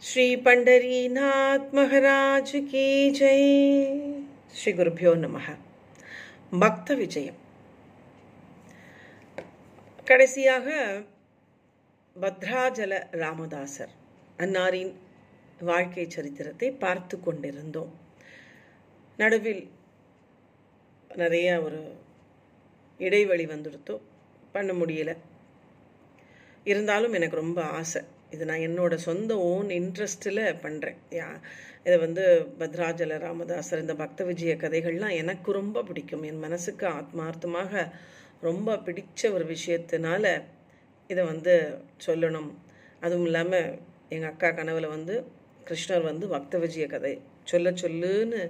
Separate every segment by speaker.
Speaker 1: ஸ்ரீ பண்டரீநாத் மகராஜ் கி ஜெய். ஸ்ரீ குருபியோ நம. பக்த விஜயம். கடைசியாக பத்ராஜல ராமதாசர் அன்னாரின் வாழ்க்கை சரித்திரத்தை பார்த்து கொண்டிருந்தோம். நடுவில் நிறைய ஒரு இடைவெளி வந்துடுத்தோம் பண்ண முடியல. இருந்தாலும் எனக்கு ரொம்ப ஆசை. இது நான் என்னோட சொந்த ஓன் இன்ட்ரெஸ்டில் பண்ணுறேன் யா இதை வந்து பத்ராஜல ராமதாசர் இந்த பக்த விஜய கதைகள்லாம் எனக்கு ரொம்ப பிடிக்கும். என் மனசுக்கு ஆத்மார்த்தமாக ரொம்ப பிடிச்ச ஒரு விஷயத்தினால இதை வந்து சொல்லணும். அதுவும் இல்லாமல் எங்கள் அக்கா கனவில் வந்து கிருஷ்ணர் வந்து பக்த விஜய கதை சொல்ல சொல்லுன்னு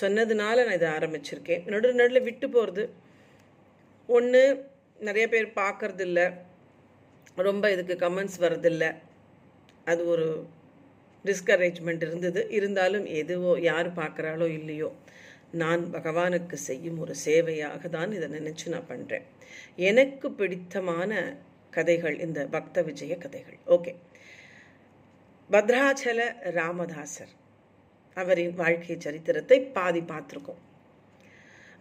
Speaker 1: சொன்னதுனால நான் இதை ஆரம்பிச்சிருக்கேன். நடு நடுவில் விட்டு போகிறது ஒன்று நிறைய பேர் பார்க்கறதில்ல ரொம்ப இதுக்கு கமெண்ட்ஸ் வரதில்லை அது ஒரு டிஸ்கரேஜ்மெண்ட் இருந்தது. இருந்தாலும் எதுவோ யார் பார்க்குறாளோ இல்லையோ நான் பகவானுக்கு செய்யும் ஒரு சேவையாக தான் இதை நினச்சி நான் பண்ணுறேன் எனக்கு பிடித்தமான கதைகள் இந்த பக்த விஜய கதைகள். ஓகே பத்ராச்சல ராமதாசர் அவரின் வாழ்க்கை சரித்திரத்தை பாதி பார்த்துருக்கோம்.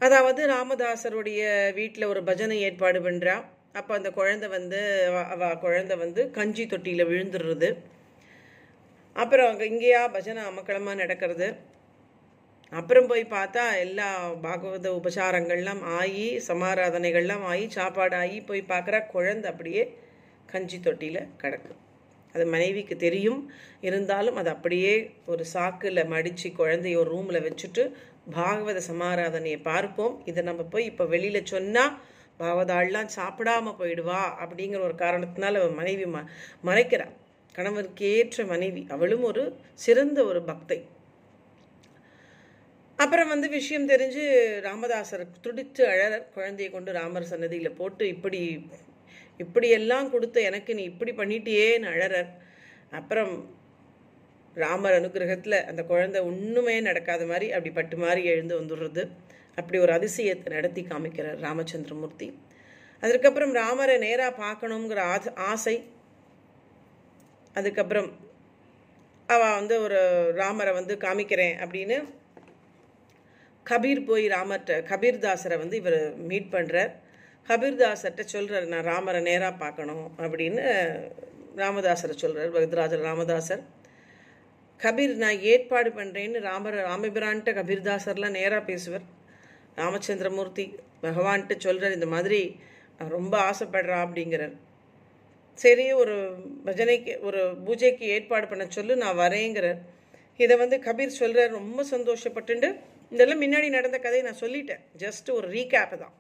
Speaker 1: அதாவது ராமதாசருடைய வீட்டில் ஒரு பஜனை ஏற்பாடு பண்ணுறா அப்போ அந்த குழந்தை வந்து அவ குழந்தை வந்து கஞ்சி தொட்டியில் விழுந்துடுறது. அப்புறம் அங்கே இங்கேயா பஜனை அமக்களமாக நடக்கிறது. அப்புறம் போய் பார்த்தா எல்லா பாகவத உபசாரங்கள்லாம் ஆகி சமாராதனைகள்லாம் ஆகி சாப்பாடு ஆகி போய் பார்க்குற குழந்தை அப்படியே கஞ்சி தொட்டியில் கிடக்கு. அது மனைவிக்கு தெரியும். இருந்தாலும் அது அப்படியே ஒரு சாக்கில் மடித்து குழந்தைய ஒரு ரூமில் வச்சுட்டு பாகவத சமாராதனையை பார்ப்போம். இதை நம்ம போய் இப்போ வெளியில் சொன்னால் பாவதாள்லாம் சாப்பிடாம போயிடுவா அப்படிங்கிற ஒரு காரணத்தினால மனைவி ம மறைக்கிறாள் கணவனுக்கு ஏற்ற மனைவி. அவளும் ஒரு சிறந்த ஒரு பக்தை. அப்புறம் வந்து விஷயம் தெரிஞ்சு ராமதாசர் துடித்து அழறர். குழந்தையை கொண்டு ராமர் சன்னதியில் போட்டு இப்படி இப்படியெல்லாம் கொடுத்த எனக்கு நீ இப்படி பண்ணிட்டியேன்னு அழறர். அப்புறம் ராமர் அனுகிரகத்தில் அந்த குழந்தை ஒன்றுமே நடக்காத மாதிரி அப்படி பட்டு மாதிரி எழுந்து வந்துடுறது. அப்படி ஒரு அதிசயத்தை நடத்தி காமிக்கிறார் ராமச்சந்திரமூர்த்தி. அதற்கப்புறம் ராமரை நேராக பார்க்கணுங்கிற ஆசை. அதுக்கப்புறம் அவ வந்து ஒரு ராமரை வந்து காமிக்கிறேன் அப்படின்னு கபீர் போய் ராமர்கிட்ட கபீர்தாசரை வந்து இவர் மீட் பண்ணுறார் கபீர்தாசர்கிட்ட சொல்கிறார் நான் ராமரை நேராக பார்க்கணும் அப்படின்னு ராமதாசரை சொல்கிறார் பகத்ராஜர் ராமதாசர். கபீர் நான் ஏற்பாடு பண்ணுறேன்னு ராமர் ராமபிரான்ட்ட கபீர்தாசர்லாம் நேராக பேசுவார். ராமச்சந்திரமூர்த்தி பகவான்கிட்ட சொல்கிறார் இந்த மாதிரி ரொம்ப ஆசைப்படுறா அப்படிங்கிறார். சரி ஒரு பஜனைக்கு ஒரு பூஜைக்கு ஏற்பாடு பண்ண சொல்லு நான் வரேங்கிறார். இதை வந்து கபீர் சொல்கிறார் ரொம்ப சந்தோஷப்பட்டுண்டு இதெல்லாம் முன்னாடி நடந்த கதையை நான் சொல்லிட்டேன். ஜஸ்ட் ஒரு ரீகேப்பு தான்.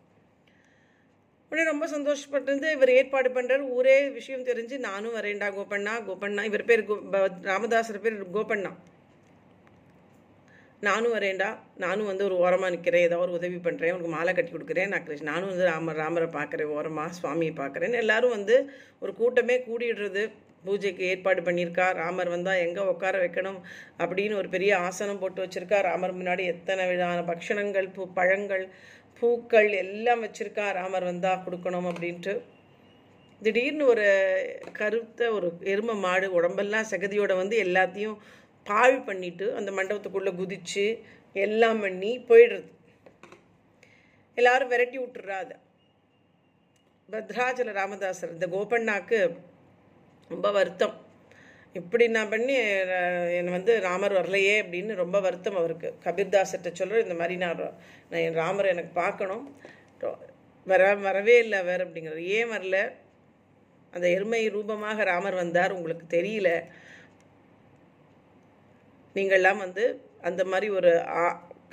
Speaker 1: உடனே ரொம்ப சந்தோஷப்பட்டு இவர் ஏற்பாடு பண்ணுறார் ஊரே விஷயம் தெரிஞ்சு நானும் வரேன்டா கோபண்ணா கோபண்ணா இவர் பேர் கோ ராமதாசர் பேர் கோபண்ணா. நானும் வரேன்டா. நானும் வந்து ஒரு ஓரமாக நிற்கிறேன் ஏதோ ஒரு உதவி பண்ணுறேன் உனக்கு மாலை கட்டி கொடுக்குறேன். நான் கிருஷ்ண நானும் வந்து ராமர் ராமரை பார்க்குறேன். ஓரமாக சுவாமியை பார்க்குறேன். எல்லாரும் வந்து ஒரு கூட்டமே கூடிடுறது. பூஜைக்கு ஏற்பாடு பண்ணியிருக்கா. ராமர் வந்தால் எங்கே உட்கார வைக்கணும் அப்படின்னு ஒரு பெரிய ஆசனம் போட்டு வச்சுருக்கா. ராமர் முன்னாடி எத்தனை விதமான பக்ஷணங்கள் பூ பழங்கள் பூக்கள் எல்லாம் வச்சுருக்கா. ராமர் வந்தால் கொடுக்கணும் அப்படின்ட்டு. திடீர்னு ஒரு கருத்த ஒரு எரும மாடு உடம்பெல்லாம் சகதியோட வந்து எல்லாத்தையும் பாழ் பண்ணிட்டு அந்த மண்டபத்துக்குள்ளே குதிச்சு எல்லாம் பண்ணி போயிடுறது. எல்லாரும் விரட்டி விட்டுறா அதை. பத்ராஜல ராமதாசர் இந்த கோபண்ணாக்கு ரொம்ப வருத்தம். இப்படி நான் பண்ணி என்னை வந்து ராமர் வரலையே அப்படின்னு ரொம்ப வருத்தம் அவருக்கு. கபீர்தாசர்கிட்ட சொல்கிற இந்த மாதிரி நான் நான் என் ராமர் எனக்கு பார்க்கணும். வர வரவே இல்லை வேறு அப்படிங்கிறது ஏன் வரல? அந்த எருமை ரூபமாக ராமர் வந்தார் உங்களுக்கு தெரியல. நீங்கள்லாம் வந்து அந்த மாதிரி ஒரு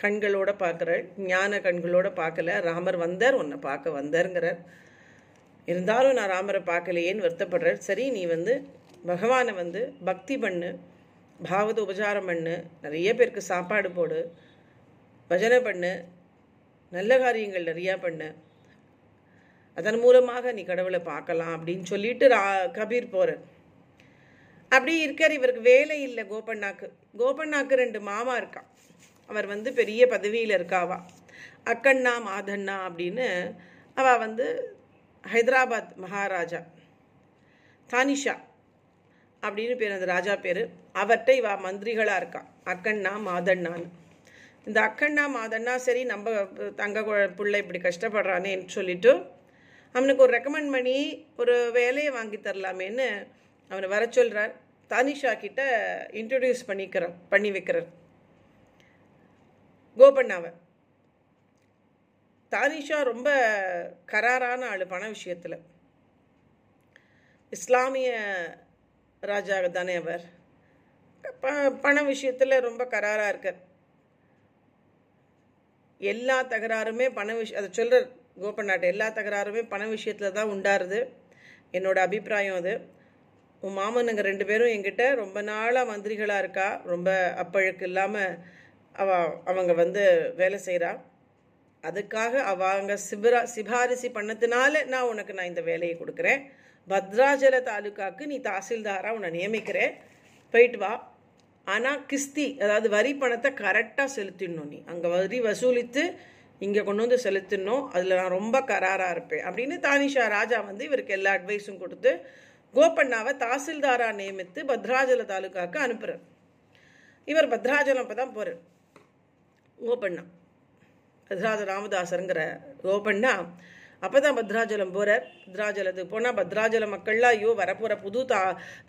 Speaker 1: கண்களோட பார்க்குற ஞான கண்களோட பார்க்கல. ராமர் வந்தார் உன்னை பார்க்க வந்தாருங்கிறார். இருந்தாலும் நான் ராமரை பார்க்கலையேன்னு வருத்தப்படுறார். சரி நீ வந்து பகவானை வந்து பக்தி பண்ணு பாவத உபச்சாரம் பண்ணு நிறைய பேருக்கு சாப்பாடு போடு பஜனை பண்ணு நல்ல காரியங்கள் நிறையா பண்ணு. அதன் மூலமாக நீ கடவுளை பார்க்கலாம் அப்படின்னு சொல்லிட்டு ரா கபீர் போகிறார் அப்படி இருக்கார். இவருக்கு வேலை இல்லை கோபண்ணாக்கு. கோபண்ணாக்கு ரெண்டு மாமா இருக்கான் அவர் வந்து பெரிய பதவியில் இருக்காவா. அக்கண்ணா மாதண்ணா அப்படின்னு அவள் வந்து ஹைதராபாத் மகாராஜா தானிஷா அப்படின்னு பேர். அந்த ராஜா பேர். அவர்கிட்ட இவா மந்திரிகளாக இருக்கா. அக்கண்ணா மாதண்ணான்னு. இந்த அக்கண்ணா மாதண்ணா சரி நம்ம தங்க குழ- பிள்ளை இப்படி கஷ்டப்படுறானேன்னு சொல்லிட்டு அவனுக்கு ஒரு ரெக்கமெண்ட் பண்ணி ஒரு வேலையை வாங்கி தரலாமேன்னு அவனை வர சொல்கிறான் தானிஷா கிட்ட இன்ட்ரடியூஸ் பண்ணிக்கிறான் பண்ணி வைக்கிறார் கோபண்ணாவை தானிஷா ரொம்ப கராரான ஆள் பண விஷயத்தில். இஸ்லாமிய ராஜா தானே அவர். ப பண விஷயத்தில் ரொம்ப கராராக இருக்கார். எல்லா தகராறுமே பண விஷயம் அதை சொல்கிற கோபநாட்டை எல்லா தகராறுமே பண விஷயத்தில் தான் உண்டாருது. என்னோட அபிப்பிராயம் அது. உன் மாமனுங்க ரெண்டு பேரும் என்கிட்ட ரொம்ப நாளாக மந்திரிகளாக இருக்கா? ரொம்ப அப்பழுக்கு இல்லாமல் அவ அவங்க வந்து வேலை செய்கிறா அதுக்காக அவங்க சிபரா சிபாரிசு பண்ணதுனால நான் உனக்கு நான் இந்த வேலையை கொடுக்குறேன். பத்ராஜல தாலுக்காவுக்கு நீ தாசில்தாராக உன்னை நியமிக்கிறேன். போயிட்டு வா. ஆனால் கிஸ்தி அதாவது வரி பணத்தை கரெக்டாக செலுத்திடணும் நீ. அங்கே வரி வசூலித்து இங்கே கொண்டு வந்து செலுத்திடணும். அதில் நான் ரொம்ப கராராக இருப்பேன். அப்படின்னு தானிஷா ராஜா வந்து இவருக்கு எல்லா அட்வைஸும் கொடுத்து கோபண்ணாவை தாசில்தாராக நியமித்து பத்ராஜல தாலுக்காக்கு அனுப்புகிறார் இவர் பத்ராஜலம் அப்போ தான் போகிறார் கோப்பண்ணா. பத்ராஜ ராமதாசருங்கிற கோபண்ணா அப்போ தான் பத்ராஜலம் போகிறார் பத்ராஜலத்துக்கு போனால் பத்ராஜல மக்கள்லாம் ஐயோ வரப்போகிற புது தா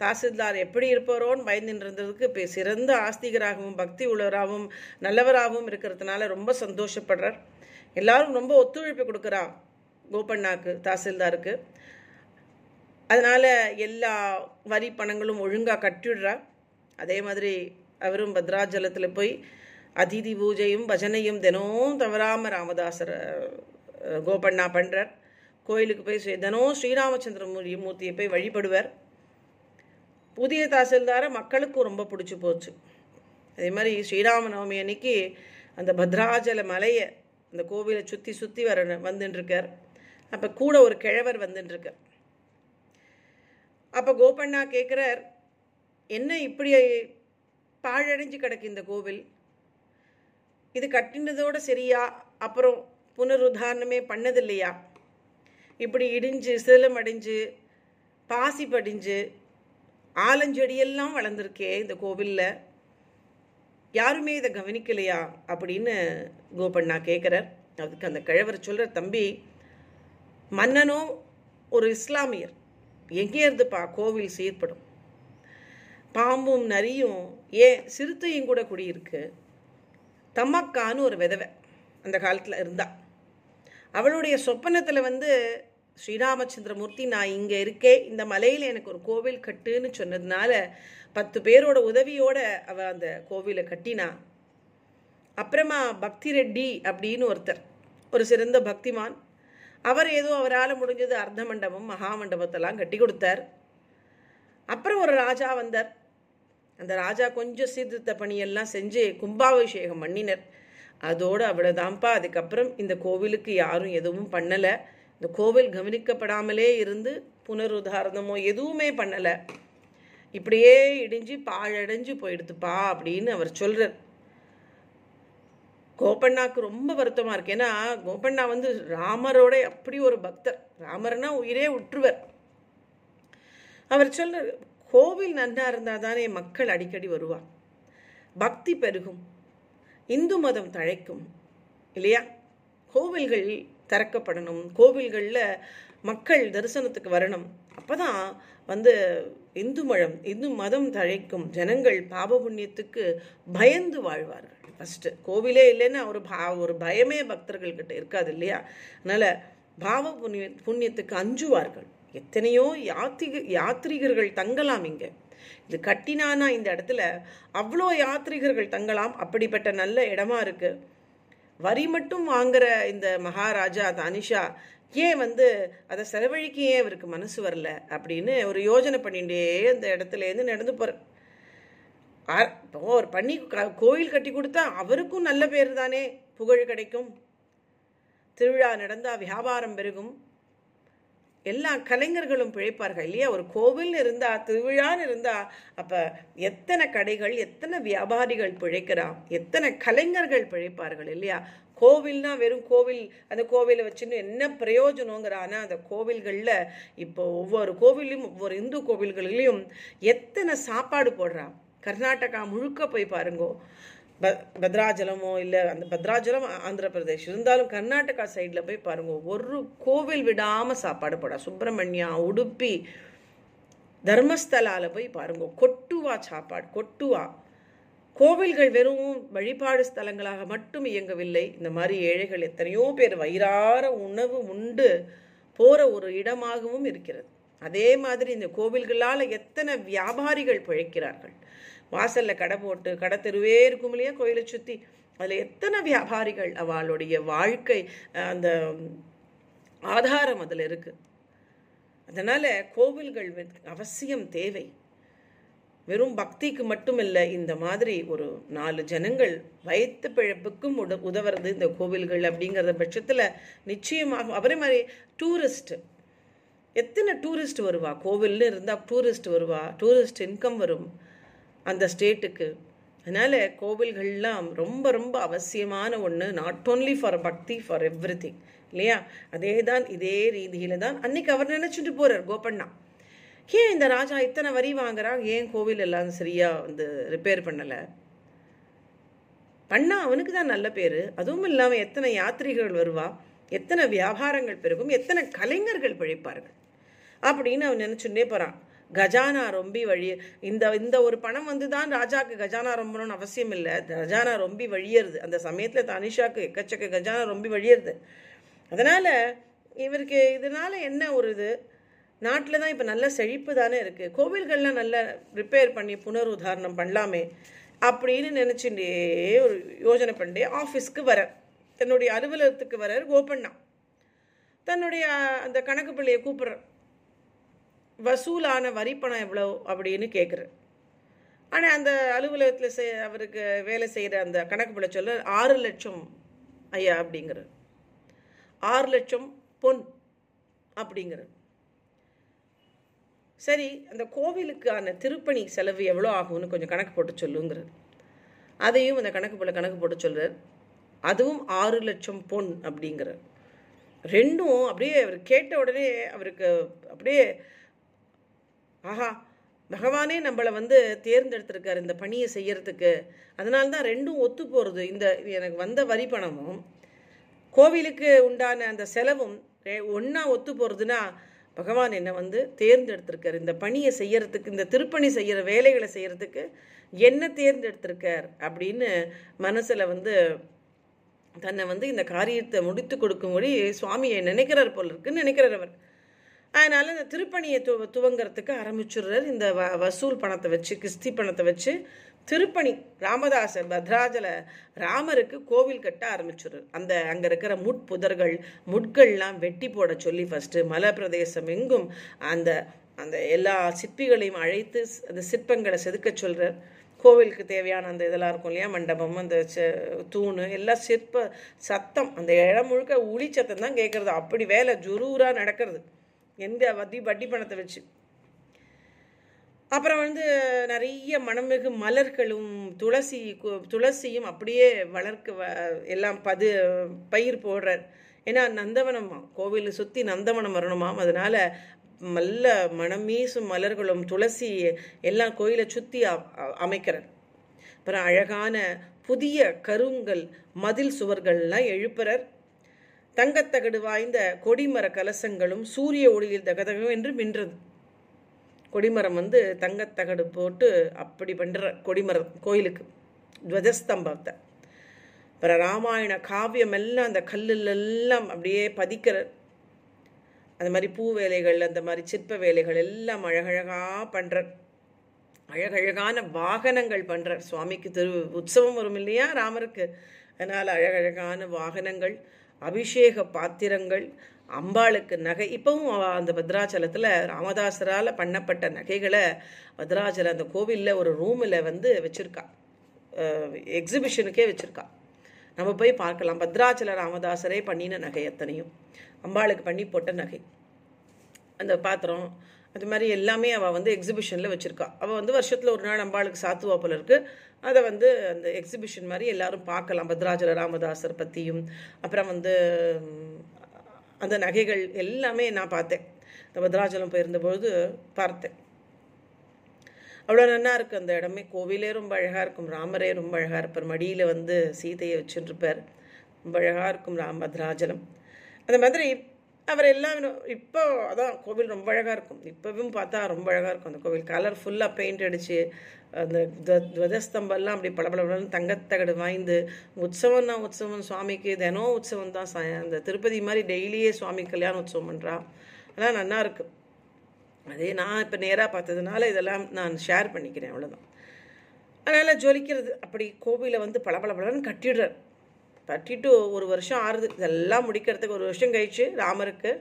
Speaker 1: தாசில்தார் எப்படி இருப்பாரோன்னு பயந்துன்றதுக்கு இருந்ததுக்கு இப்போ சிறந்த ஆஸ்திகராகவும் பக்தி உள்ளவராகவும் நல்லவராகவும் இருக்கிறதுனால ரொம்ப சந்தோஷப்படுறார். எல்லாரும் ரொம்ப ஒத்துழைப்பு கொடுக்குறா கோபண்ணாக்கு தாசில்தாருக்கு. அதனால் எல்லா வரி பணங்களும் ஒழுங்காக கட்டிடுறா. அதே மாதிரி அவரும் பத்ராஜலத்தில் போய் அதிதி பூஜையும் பஜனையும் தினம் தவறாமல் ராமதாசர் கோபண்ணா பண்ணுறார் கோயிலுக்கு போய் ஸ்ரீ- தினம் ஸ்ரீராமச்சந்திர மூர்த்தியை போய் வழிபடுவார். புதிய தாசில்தாரை மக்களுக்கும் ரொம்ப பிடிச்சி போச்சு. அதே மாதிரி ஸ்ரீராம நவமி அன்னைக்கு அந்த பத்ராஜல மலையை அந்த கோவிலை சுற்றி சுற்றி வர வந்துட்டுருக்கார் அப்போ கூட ஒரு கிழவர் வந்துட்டுருக்கார் அப்போ கோபண்ணா கேட்குறார் என்ன இப்படி பாழடைஞ்சு கிடக்கு இந்த கோவில்? இது கட்டினதோட சரியா? அப்புறம் புனருதாரணமே பண்ணதில்லையா? இப்படி இடிஞ்சு சேலம் அடைஞ்சு பாசி படிஞ்சு ஆலஞ்செடியெல்லாம் வளர்ந்துருக்கே இந்த கோவிலில். யாருமே இதை கவனிக்கலையா? அப்படின்னு கோபண்ணா கேட்குறார் அதுக்கு அந்த கிழவர் சொல்கிற தம்பி மன்னனும் ஒரு இஸ்லாமியர். எங்கே இருந்துப்பா கோவில் சீர்படும்? பாம்பும் நரியும் ஏன் சிறுத்தையும் கூட குடியிருக்கு. தம்மக்கான்னு ஒரு விதவை அந்த காலத்தில் இருந்தா. அவளுடைய சொப்பனத்தில் வந்து ஸ்ரீராமச்சந்திரமூர்த்தி நான் இங்கே இருக்கேன் இந்த மலையில் எனக்கு ஒரு கோவில் கட்டுன்னு சொன்னதுனால பத்து பேரோட உதவியோட அவ அந்த கோவிலை கட்டினா. அப்புறமா பக்தி ரெட்டி அப்படின்னு ஒருத்தர் ஒரு சிறந்த பக்திமான் அவர் ஏதோ அவரால் முடிஞ்சது அர்த்த மண்டபம் மகா மண்டபத்தெல்லாம் கட்டி கொடுத்தார். அப்புறம் ஒரு ராஜா வந்தார். அந்த ராஜா கொஞ்சம் சீர்திருத்த பணியெல்லாம் செஞ்சு கும்பாபிஷேகம் பண்ணினர். அதோடு அவ்வளோதான்ப்பா அதுக்கப்புறம் இந்த கோவிலுக்கு யாரும் எதுவும் பண்ணலை. இந்த கோவில் கவனிக்கப்படாமலே இருந்து புனருதாரணமோ எதுவுமே பண்ணலை. இப்படியே இடிஞ்சு பாழடைஞ்சு போயிடுதுப்பா அப்படின்னு அவர் சொல்கிறார் கோபண்ணாக்கு ரொம்ப வருத்தமாக இருக்கு. ஏன்னா கோபண்ணா வந்து ராமரோட அப்படி ஒரு பக்தர். ராமர்னா உயிரே உற்றுவர். அவர் சொல்ற கோவில் நன்றாக இருந்தால் தானே மக்கள் அடிக்கடி வருவா பக்தி பெருகும். இந்து மதம் தழைக்கும். இல்லையா? கோவில்கள் திறக்கப்படணும். கோவில்களில் மக்கள் தரிசனத்துக்கு வரணும். அப்போ தான் வந்து இந்து மழம் இந்து மதம் தழைக்கும். ஜனங்கள் பாப புண்ணியத்துக்கு பயந்து வாழ்வார்கள். ஃபஸ்ட்டு கோவிலே இல்லைன்னா ஒரு பா ஒரு பயமே பக்தர்கள்கிட்ட இருக்காது இல்லையா? அதனால் பாவ புண்ணிய புண்ணியத்துக்கு அஞ்சுவார்கள். எத்தனையோ யாத்திக யாத்ரீகர்கள் தங்கலாம் இங்கே. இது கட்டினானா இந்த இடத்துல அவ்வளோ யாத்ரீகர்கள் தங்கலாம். அப்படிப்பட்ட நல்ல இடமா இருக்கு. வரி மட்டும் வாங்குற இந்த மகாராஜா தானிஷா ஏன் வந்து அதை செலவழிக்க ஏன் அவருக்கு மனசு வரல? அப்படின்னு ஒரு யோஜனை பண்ணிட்டே அந்த இடத்துலேருந்து நடந்து போகிறேன் இப்போ ஒரு பண்ணி க- கோயில் கட்டி கொடுத்தா அவருக்கும் நல்ல பேர் தானே. புகழ் கிடைக்கும். திருவிழா நடந்தால் வியாபாரம் பெருகும். எல்லா கலைஞர்களும் பிழைப்பார்கள் இல்லையா? ஒரு கோவில் இருந்தா திருவிழான்னு இருந்தா அப்ப எத்தனை கடைகள் எத்தனை வியாபாரிகள் பிழைக்கிறா? எத்தனை கலைஞர்கள் பிழைப்பார்கள் இல்லையா? கோவில்னா வெறும் கோவில் அந்த கோவிலை வச்சுன்னு என்ன பிரயோஜனங்கிற ஆனால் அந்த கோவில்களில் இப்போ ஒவ்வொரு கோவிலையும் ஒவ்வொரு இந்து கோவில்களிலையும் எத்தனை சாப்பாடு போடுறா? கர்நாடகா முழுக்க போய் பாருங்கோ. ப பத்ராஜலமோ இல்லை அந்த பத்ராஜலம் ஆந்திர பிரதேஷ் இருந்தாலும் கர்நாடகா சைடில் போய் பாருங்க. ஒரு கோவில் விடாமல் சாப்பாடு போடா. சுப்பிரமணியா உடுப்பி தர்மஸ்தலால போய் பாருங்க. கொட்டுவா சாப்பாடு கொட்டுவா. கோவில்கள் வெறும் வழிபாடு ஸ்தலங்களாக மட்டும் இயங்கவில்லை. இந்த மாதிரி ஏழைகள் எத்தனையோ பேர் வயிறார உணவு உண்டு போகிற ஒரு இடமாகவும் இருக்கிறது. அதே மாதிரி இந்த கோவில்களால் எத்தனை வியாபாரிகள் பிழைக்கிறார்கள். வாசலில் கடை போட்டு கடை தெருவே இருக்கும் இல்லையா கோயிலை சுற்றி அதில் எத்தனை வியாபாரிகள் அவளுடைய வாழ்க்கை அந்த ஆதாரம் அதில் இருக்குது அதனால் கோவில்கள் அவசியம் தேவை. வெறும் பக்திக்கு மட்டும் இல்லை இந்த மாதிரி ஒரு நாலு ஜனங்கள் வயிற்று பிழப்புக்கும் உத உதவுறது இந்த கோவில்கள் அப்படிங்கிற பட்சத்தில் நிச்சயமாக அவரே மாதிரி டூரிஸ்ட்டு எத்தனை டூரிஸ்ட் வருவா? கோவில்னு இருந்தால் டூரிஸ்ட் வருவா? டூரிஸ்ட் இன்கம் வரும் அந்த ஸ்டேட்டுக்கு அதனால் கோவில்கள்லாம் ரொம்ப ரொம்ப அவசியமான ஒன்று not only for bhakti for every இல்லையா? அதே தான் இதே ரீதியில் தான் அன்னைக்கு அவர் நினச்சிட்டு போகிறார் கோபண்ணா. ஏன் இந்த ராஜா இத்தனை வரி வாங்குறான் ஏன் கோவில் எல்லாம் சரியாக வந்து ரிப்பேர் பண்ணலை? பண்ணா அவனுக்கு தான் நல்ல பேர். அதுவும் இல்லாமல் எத்தனை யாத்திரிகள் வருவா? எத்தனை வியாபாரங்கள் பெருகும் எத்தனை கலைஞர்கள் பிழைப்பார்கள். அப்படின்னு அவன் நினைச்சுட்டே போறான். கஜானா ரொம்பி வழி இந்த இந்த ஒரு பணம் வந்து தான் ராஜாக்கு கஜானா ரொம்பணும்னு அவசியம் இல்லை. கஜானா ரொம்பி வழியறது. அந்த சமயத்தில் தனிஷாக்கு எக்கச்சக்க கஜானா ரொம்பி வழியறது. அதனால இவருக்கு இதனால என்ன ஒரு இது? நாட்டில் தான் இப்போ நல்ல செழிப்பு தானே இருக்குது கோவில்கள்லாம் நல்ல ரிப்பேர் பண்ணி புனர் உதாரணம் பண்ணலாமே அப்படின்னு நினச்சிட்டே ஒரு யோஜனை பண்ணிட்டே ஆஃபீஸ்க்கு வர தன்னுடைய அலுவலகத்துக்கு வரார் கோபண்ணா. தன்னுடைய அந்த கணக்கு பிள்ளையை கூப்பிட்ற வசூலான வரிப்பணம் எவ்வளோ அப்படின்னு கேட்குறார் ஆனால் அந்த அலுவலகத்தில் செய் அவருக்கு வேலை செய்கிற அந்த கணக்கு பிள்ளை சொல்ல ஆறு லட்சம் ஐயா அப்படிங்கிற ஆறு லட்சம் பொன் அப்படிங்கிற சரி அந்த கோவிலுக்கான திருப்பணி செலவு எவ்வளோ ஆகும்னு கொஞ்சம் கணக்கு போட்டு சொல்லுங்கிறது அதையும் அந்த கணக்கு போல கணக்கு போட்டு சொல்கிறார் அதுவும் ஆறு லட்சம் பொன் அப்படிங்கிறார் ரெண்டும் அப்படியே அவர் கேட்ட உடனே அவருக்கு அப்படியே ஆஹா பகவானே நம்மளை வந்து தேர்ந்தெடுத்திருக்காரு இந்த பணியை செய்யறதுக்கு. அதனால தான் ரெண்டும் ஒத்து போகிறது இந்த எனக்கு வந்த வரி பணமும் கோவிலுக்கு உண்டான அந்த செலவும் ஒன்றா ஒத்து போகிறதுனா பகவான் என்னை வந்து தேர்ந்தெடுத்திருக்கார். இந்த பணியை செய்யறதுக்கு இந்த திருப்பணி செய்கிற வேலைகளை செய்கிறதுக்கு என்ன தேர்ந்தெடுத்திருக்கார் அப்படின்னு மனசில் வந்து தன்னை வந்து இந்த காரியத்தை முடித்து கொடுக்கும்படி சுவாமியை நினைக்கிறார் போல் இருக்குன்னு நினைக்கிறார் அவர். அதனால் இந்த திருப்பணியை து துவங்கிறதுக்கு ஆரம்பிச்சுடுறார். இந்த வ வசூல் பணத்தை வச்சு கிஸ்தி பணத்தை வச்சு திருப்பணி ராமதாசர் பத்ராஜல ராமருக்கு கோவில் கட்ட ஆரம்பிச்சுடுறார். அந்த அங்கே இருக்கிற முட்புதர்கள் முட்கள்லாம் வெட்டி போட சொல்லி ஃபஸ்ட்டு மலை பிரதேசம் எங்கும் அந்த அந்த எல்லா சிற்பிகளையும் அழைத்து அந்த சிற்பங்களை செதுக்க சொல்கிறார் கோவிலுக்கு தேவையான அந்த இதெல்லாம் இருக்கும் இல்லையா? மண்டபம் அந்த தூணு எல்லாம் சிற்ப சத்தம் அந்த இடம் முழுக்க உளி சத்தம் தான் கேட்குறது அப்படி வேலை ஜுரூராக நடக்கிறது. எந்த வட்டி வட்டி பணத்தை வச்சு. அப்புறம் வந்து நிறைய மணமிகு மலர்களும் துளசி துளசியும் அப்படியே வளர்க்க எல்லாம் பது பயிர் போடுறார். ஏன்னா நந்தவனம் கோவிலை சுற்றி நந்தவனம் வரணுமாம். அதனால நல்ல மணமீசும் மலர்களும் துளசி எல்லாம் கோயிலை சுற்றி அமைக்கிறார். அப்புறம் அழகான புதிய கருங்கல் மதில் சுவர்கள்லாம் எழுப்புறார். தங்கத்தகடு வாய்ந்த கொடிமர கலசங்களும் சூரிய ஒளியில் தகதகம் என்று மின்றது கொடிமரம் வந்து தங்கத்தகடு போட்டு அப்படி பண்ணுற கொடிமரம் கோயிலுக்கு துவஜஸ்தம்பத்தை. அப்புறம் ராமாயண காவியம் எல்லாம் அந்த கல்லுலெல்லாம் அப்படியே பதிக்கிற அந்த மாதிரி பூ வேலைகள் அந்த மாதிரி சிற்ப வேலைகள் எல்லாம் அழகழகாக பண்ணுறார் அழகழகான வாகனங்கள் பண்ணுறார் சுவாமிக்கு திரு உற்சவம் வரும் இல்லையா ராமருக்கு? அதனால் அழகழகான வாகனங்கள் அபிஷேக பாத்திரங்கள் அம்பாளுக்கு நகை. இப்போவும் அந்த பத்ராச்சலத்தில் ராமதாசரால் பண்ணப்பட்ட நகைகளை பத்ராச்சலம் அந்த கோவிலில் ஒரு ரூமில் வந்து வச்சுருக்கா. எக்ஸிபிஷனுக்கே வச்சுருக்கா. நம்ம போய் பார்க்கலாம். பத்ராச்சல ராமதாசரே பண்ணின நகை எத்தனையும் அம்பாளுக்கு பண்ணி போட்ட நகை. அந்த பாத்திரம் அது மாதிரி எல்லாமே அவள் வந்து எக்ஸிபிஷனில் வச்சுருக்கா. அவள் வந்து வருஷத்தில் ஒரு நாள் அம்பாளுக்கு சாத்துவா போல அதை வந்து அந்த எக்ஸிபிஷன் மாதிரி எல்லாரும் பார்க்கலாம். பத்ராஜல ராமதாசர் பற்றியும் அப்புறம் வந்து அந்த நகைகள் எல்லாமே நான் பார்த்தேன். இந்த பத்ராஜலம் போயிருந்தபொழுது பார்த்தேன். அவ்வளோ நல்லா இருக்கு அந்த இடமே. கோவிலே ரொம்ப அழகாக இருக்கும். ராமரே ரொம்ப அழகாக இருப்பார். மடியில் வந்து சீதையை வச்சுருப்பார் ரொம்ப அழகாக இருக்கும் ராம் பத்ராஜலம் அந்த மாதிரி அவர் எல்லாம் இப்போ அதான் கோவில் ரொம்ப அழகாக இருக்கும். இப்போவும் பார்த்தா ரொம்ப அழகாக இருக்கும் அந்த கோவில். கலர் ஃபுல்லாக பெயிண்ட் அடித்து அந்த துவஜஸ்தம்பெல்லாம் துவஜஸ்தம்பம்லாம் அப்படி பளபளபளன்னு தங்கத்தகடு வாய்ந்து உற்சவம்னா உற்சவம். சுவாமிக்கு தினம் உற்சவம் தான். அந்த திருப்பதி மாதிரி டெய்லியே சுவாமி கல்யாண உற்சவம் பண்ணுறா அதெல்லாம் நல்லா அதே நான் இப்போ நேராக பார்த்ததுனால இதெல்லாம் நான் ஷேர் பண்ணிக்கிறேன் அவ்வளோதான் அதனால் ஜொலிக்கிறது அப்படி கோவிலை வந்து பளபளபளன்னு கட்டிடுறார். கட்டிட்டு ஒரு வருஷம் ஆறுது. இதெல்லாம் முடிக்கிறதுக்கு ஒரு வருஷம் கழிச்சு ராமருக்கு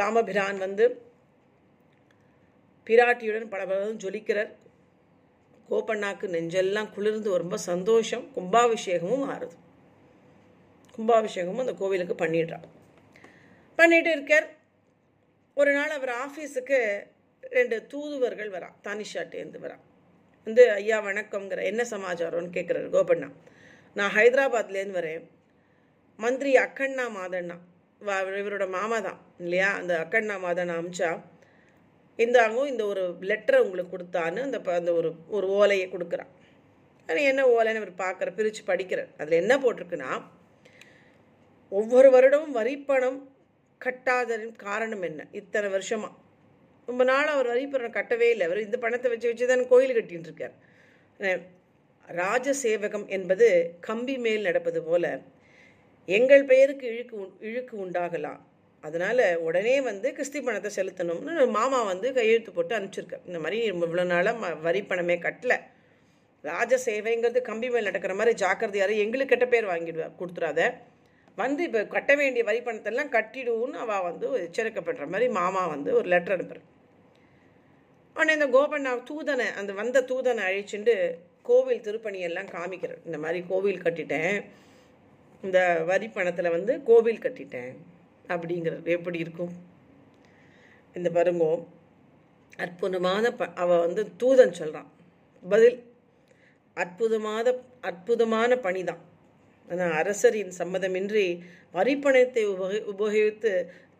Speaker 1: ராமபிரான் வந்து பிராட்டியுடன் பளபளன்னு ஜொலிக்கிறார். கோபண்ணாக்கு நெஞ்செல்லாம் குளிர்ந்து ரொம்ப சந்தோஷம். கும்பாபிஷேகமும் ஆறுது. கும்பாபிஷேகமும் அந்த கோவிலுக்கு பண்ணிடுறான் பண்ணிட்டு இருக்கார். ஒரு நாள் அவர் ஆஃபீஸுக்கு ரெண்டு தூதுவர்கள் வரா தானிஷாட்டேருந்து வரா வந்து ஐயா வணக்கம்ங்கிற என்ன சமாச்சாரம்னு கேட்குறாரு கோபண்ணா. நான் ஹைதராபாத்லேருந்து வரேன். மந்திரி அக்கண்ணா மாதண்ணா. வா இவரோட மாமா தான் இல்லையா? அந்த அக்கண்ணா மாதண்ணா அமிச்சா. இந்தாங்கும் இந்த ஒரு லெட்டரை உங்களுக்கு கொடுத்தான்னு அந்த ப- அந்த ஒரு ஒரு ஓலையை கொடுக்குறான். அது என்ன ஓலைன்னு அவர் பார்க்குற பிரித்து படிக்கிறார். அதில் என்ன போட்டிருக்குன்னா ஒவ்வொரு வருடமும் வரிப்பணம் கட்டாததின் காரணம் என்ன? இத்தனை வருஷமா? ரொம்ப நாள் அவர் வரிப்பணம் கட்டவே இல்லை. அவர் இந்த பணத்தை வச்சு வச்சு தான் கோயில் கட்டின்னு இருக்கார் ராஜ ராஜசேவகம் என்பது கம்பி மேல் நடப்பது போல எங்கள் பெயருக்கு இழுக்கு உண்- இழுக்கு உண்டாகலாம். அதனால உடனே வந்து கிறிஸ்தி பணத்தை செலுத்தணும்னு மாமா வந்து கையெழுத்து போட்டு அனுப்பிச்சிருக்கார். இந்த மாதிரி இவ்வளோ நாளாக வரி பணமே கட்டலை. ராஜ சேவைங்கிறது கம்பி மேல் நடக்கிற மாதிரி ஜாக்கிரதையாரு எங்களுக்கு கெட்ட பேர் வாங்கிடுவா கொடுத்துடாத வந்து இப்போ கட்ட வேண்டிய வரி பணத்தெல்லாம் கட்டிடுவோன்னு அவள் வந்து எச்சரிக்கப்படுற மாதிரி மாமா வந்து ஒரு லெட்டர் அனுப்புகிறேன் உடனே இந்த கோபண்ணா தூதனை அந்த வந்த தூதனை அழிச்சுண்டு கோவில் திருப்பணியெல்லாம் காமிக்கிறார். இந்த மாதிரி கோவில் கட்டிட்டேன். இந்த வரி பணத்தில் வந்து கோவில் கட்டிட்டேன். அப்படிங்கிறது எப்படி இருக்கும்? இந்த பாருங்கோ அற்புதமான ப அவள் வந்து தூதன் சொல்கிறான் பதில் அற்புதமான அற்புதமான பணி தான் ஆனால் அரசரின் சம்மதமின்றி வரிப்பணத்தை உபகி உபயோகித்து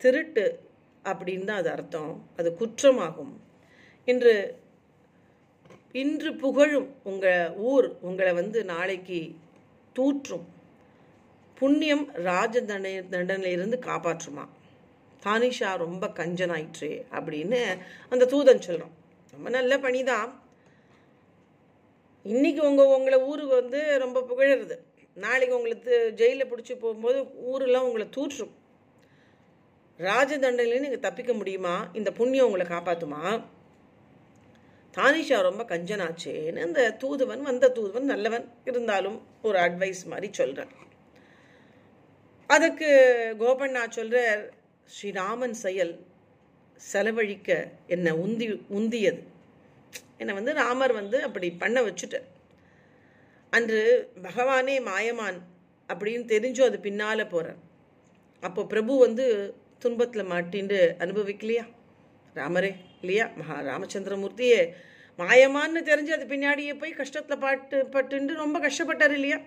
Speaker 1: திருட்டு அப்படின்னு தான் அது அர்த்தம். அது குற்றமாகும். இன்று இன்று புகழும் உங்கள் ஊர் உங்களை வந்து நாளைக்கு தூற்றும். புண்ணியம் ராஜ தண்டனை தண்டனையிலிருந்து காப்பாற்றுமா? தானிஷா ரொம்ப கஞ்சனாயிற்று அப்படின்னு அந்த தூதன் சொல்கிறோம் ரொம்ப நல்ல பணிதான். இன்னைக்கு உங்கள் உங்களை ஊருக்கு வந்து ரொம்ப புகழறது. நாளைக்கு உங்களுக்கு ஜெயிலில் பிடிச்சி போகும்போது ஊரெல்லாம் உங்களை தூற்றும். ராஜ தண்டனையிலேருந்து நீங்கள் தப்பிக்க முடியுமா? இந்த புண்ணியம் உங்களை காப்பாற்றுமா தானிஷா ரொம்ப கஞ்சனாச்சேன்னு இந்த தூதுவன் வந்த தூதுவன் நல்லவன் இருந்தாலும் ஒரு அட்வைஸ் மாதிரி சொல்கிறான் அதுக்கு கோபண்ணா சொல்கிறார் ஸ்ரீராமன் செயல் செலவழிக்க என்னை உந்தி உந்தியது. என்னை வந்து ராமர் வந்து அப்படி பண்ண வச்சுட்டார். அன்று பகவானே மாயமான் அப்படின்னு தெரிஞ்சும் அது பின்னால் போகிறார் அப்போ பிரபு வந்து துன்பத்தில் மாட்டின்னு அனுபவிக்கலையா? ராமரே இல்லையா? மகா ராமச்சந்திரமூர்த்தியே மாயமான்னு தெரிஞ்சு அது பின்னாடியே போய் கஷ்டத்தில் பாட்டு பட்டுண்டு ரொம்ப கஷ்டப்பட்டார் இல்லையா?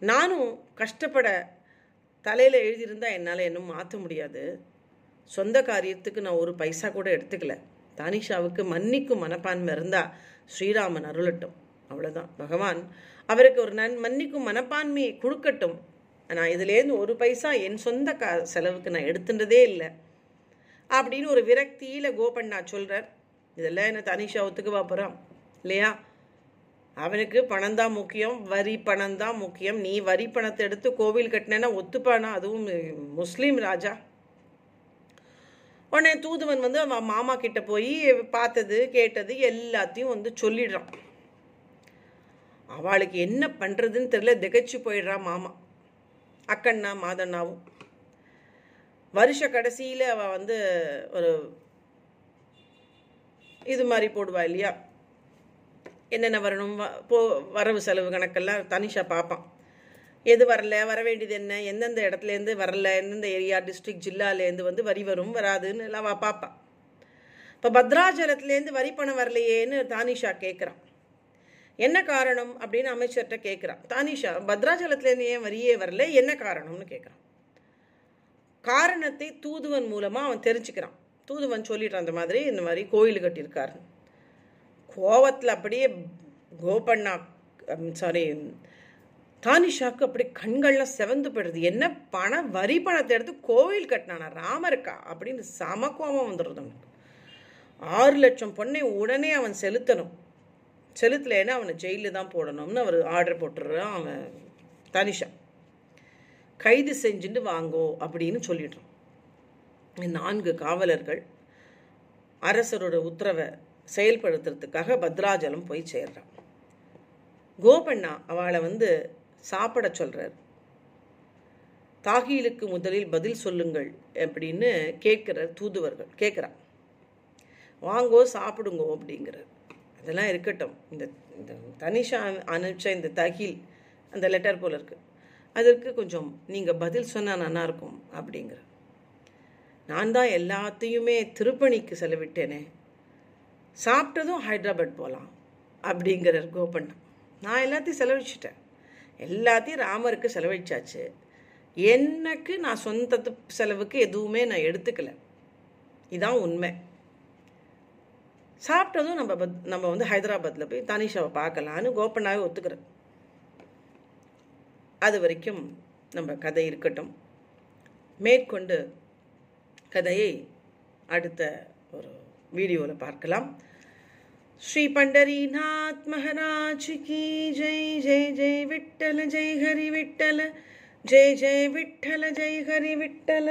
Speaker 1: நானும் கஷ்டப்பட தலையில் எழுதியிருந்தா என்னால் இன்னும் மாற்ற முடியாது. சொந்த காரியத்துக்கு நான் ஒரு பைசா கூட எடுத்துக்கல. தானிஷாவுக்கு மன்னிக்கும் மனப்பான்மை இருந்தால் ஸ்ரீராமன் அருளட்டும். அவ்வளோதான் பகவான் அவருக்கு ஒரு நன் மன்னிக்கும் மனப்பான்மையை கொடுக்கட்டும். நான் இதுலேருந்து ஒரு பைசா என் சொந்த கா செலவுக்கு நான் எடுத்துன்றதே இல்லை. அப்படின்னு ஒரு விரக்தியில் கோபண்ணா சொல்கிறார் இதெல்லாம் என்ன தனிஷா ஒத்துக்குவா போகிறான் இல்லையா? அவனுக்கு பணம் தான் முக்கியம் வரி பணம் தான் முக்கியம். நீ வரி பணத்தை எடுத்து கோவில் கட்டினேன்னா ஒத்துப்பானா? அதுவும் முஸ்லீம் ராஜா. உடனே தூதுவன் வந்து அவன் மாமா கிட்ட போய் பார்த்தது கேட்டது எல்லாத்தையும் வந்து சொல்லிடுறான். அவளுக்கு என்ன பண்ணுறதுன்னு தெரியல. திகைச்சு போயிடுறா மாமா. அக்கண்ணா மாதண்ணாவும். வருஷ கடைசியில் அவள் வந்து ஒரு இது மாதிரி போடுவா இல்லையா? என்னென்ன வரணும்? வ- போ வரவு செலவு கணக்கெல்லாம் தனிஷா பார்ப்பான். எது வரல? வர வேண்டியது என்ன? எந்தெந்த இடத்துலேருந்து வரல? எந்தெந்த ஏரியா? டிஸ்ட்ரிக்ட் ஜில்லாலேருந்து வந்து வரி வரும் வராதுன்னு எல்லாம் அவள் பார்ப்பா. இப்போ பத்ராச்சலத்துலேருந்து வரி பணம் வரலையேன்னு தானிஷா கேட்குறான் என்ன காரணம் அப்படின்னு அமைச்சர்கிட்ட கேட்குறான் தானிஷா பத்ராச்சலத்துலேருந்து ஏன் வரியே வரல? என்ன காரணம்னு கேட்குறான் காரணத்தை தூதுவன் மூலமாக அவன் தெரிஞ்சுக்கிறான். தூதுவன் சொல்லிட்டான் அந்த மாதிரி இந்த மாதிரி கோயில் கட்டியிருக்காரு கோவத்தில் அப்படியே கோபண்ணா um, சாரி தானிஷாக்கு அப்படி கண்கள்லாம் செவந்து போயிடுது. என்ன பணம் வரி பணத்தை எடுத்து கோவில் கட்டினானா? ராமருக்கா? அப்படின்னு சம கோபம் வந்துடுறது அவனுக்கு. ஆறு லட்சம் பொண்ணை உடனே அவன் செலுத்தணும். செலுத்தலைன்னா அவனை ஜெயிலில் தான் போடணும்னு அவர் ஆர்டர் போட்டுடுறான் அவன் தனிஷா. கைது செஞ்சுட்டு வாங்கோ அப்படின்னு சொல்லிடுறான். நான்கு காவலர்கள் அரசரோட உத்தரவை செயல்படுத்துறதுக்காக பத்ராஜலம் போய் சேர்றான். கோபண்ணா அவளை வந்து சாப்பிட சொல்கிறார் தாகீலுக்கு முதலில் பதில் சொல்லுங்கள் அப்படின்னு கேட்குற தூதுவர்கள் கேட்குறான். வாங்கோ சாப்பிடுங்கோ அப்படிங்கிறார். அதெல்லாம் இருக்கட்டும். இந்த இந்த தனிஷா அனுப்பிச்ச இந்த தகில் அந்த லெட்டர் போல் இருக்குது அதற்கு கொஞ்சம் நீங்கள் பதில் சொன்னால் நல்லாயிருக்கும் அப்படிங்கிற. நான் தான் எல்லாத்தையுமே திருப்பணிக்கு செலவிட்டேனே. சாப்பிட்டதும் ஹைதராபாத் போகலாம் அப்படிங்கிறார் கோபண்ணா. நான் எல்லாத்தையும் செலவழிச்சிட்டேன் எல்லாத்தையும் ராமருக்கு செலவழிச்சாச்சு எனக்கு நான் சொந்த செலவுக்கு எதுவுமே நான் எடுத்துக்கல. இதான் உண்மை. சாப்பிட்டதும் நம்ம பத் நம்ம வந்து ஹைதராபாத்தில் போய் தனிஷாவை பார்க்கலான்னு கோப்பனாகவே ஒத்துக்கிறேன் அது வரைக்கும் நம்ம கதை இருக்கட்டும். மேற்கொண்டு கதையை அடுத்த ஒரு வீடியோவில் பார்க்கலாம். ஸ்ரீ பண்டரிநாத் மகராஜ் கி ஜெய் ஜெய் ஜெய் விட்டல ஜெய் ஹரி விட்டல ஜெய் ஜெய் விட்டல ஜெய் ஹரி விட்டல.